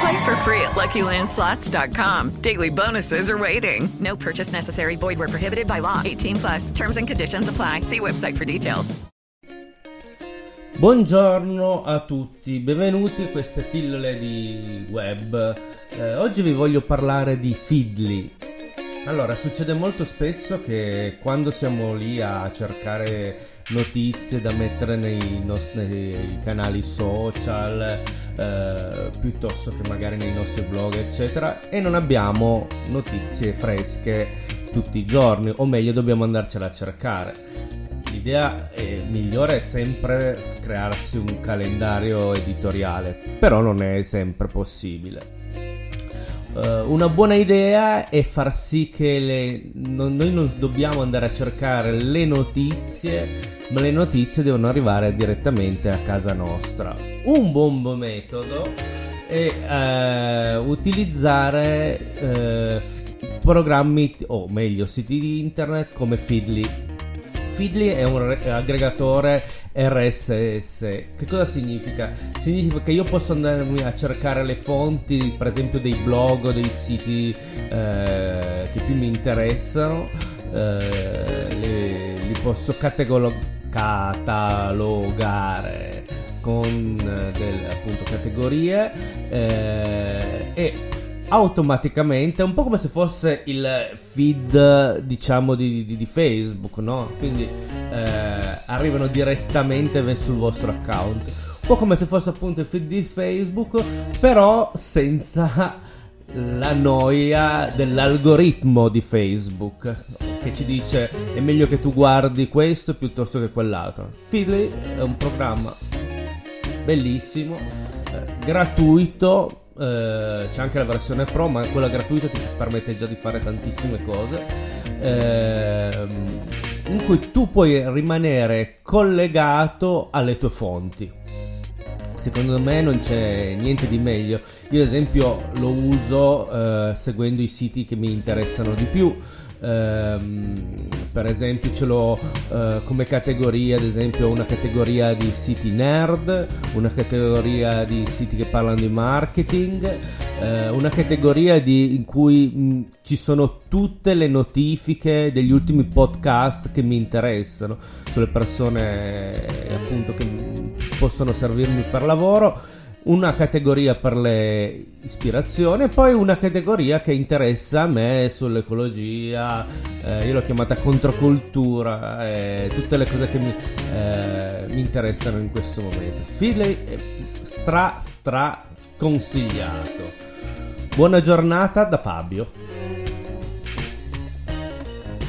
Play for free at LuckyLandSlots.com. Daily bonuses are waiting. No purchase necessary. Void where prohibited by law. 18 plus. Terms and conditions apply. See website for details. Buongiorno a tutti, benvenuti a queste pillole di web. Eh, oggi vi voglio parlare di Feedly. Allora, succede molto spesso che quando siamo lì a cercare notizie da mettere nei nostri canali social, eh, piuttosto che magari nei nostri blog, eccetera, e non abbiamo notizie fresche tutti i giorni, o meglio, dobbiamo andarcela a cercare. L'idea è, migliore è sempre crearsi un calendario editoriale, però non è sempre possibile. Uh, una buona idea è far sì che le, non, noi non dobbiamo andare a cercare le notizie, ma le notizie devono arrivare direttamente a casa nostra. Un buon metodo è uh, utilizzare uh, programmi, o meglio, siti di internet come Feedly. Feedly è un re- aggregatore RSS. Che cosa significa? Significa che io posso andarmi a cercare le fonti, per esempio dei blog o dei siti eh, che più mi interessano, eh, li, li, posso categolo- catalogare con delle appunto categorie eh, e automaticamente, un po' come se fosse il feed, diciamo, di, di, di Facebook, no? Quindi eh, arrivano direttamente sul vostro account. Un po' come se fosse appunto il feed di Facebook, però senza la noia dell'algoritmo di Facebook che ci dice è meglio che tu guardi questo piuttosto che quell'altro. Feedly è un programma bellissimo, eh, gratuito, eh, c'è anche la versione pro, ma quella gratuita ti permette già di fare tantissime cose. Ehm, in cui tu puoi rimanere collegato alle tue fonti. Secondo me non c'è niente di meglio. Io, ad esempio, lo uso eh, seguendo i siti che mi interessano di più. Um, per esempio ce l'ho uh, come categoria ad esempio una categoria di siti nerd una categoria di siti che parlano di marketing uh, una categoria di, in cui mh, ci sono tutte le notifiche degli ultimi podcast che mi interessano sulle persone appunto che possono servirmi per lavoro una categoria per le ispirazioni e poi una categoria che interessa a me sull'ecologia, eh, io l'ho chiamata controcultura, eh, tutte le cose che mi, eh, mi interessano in questo momento. Feedley è stra stra consigliato. Buona giornata da Fabio.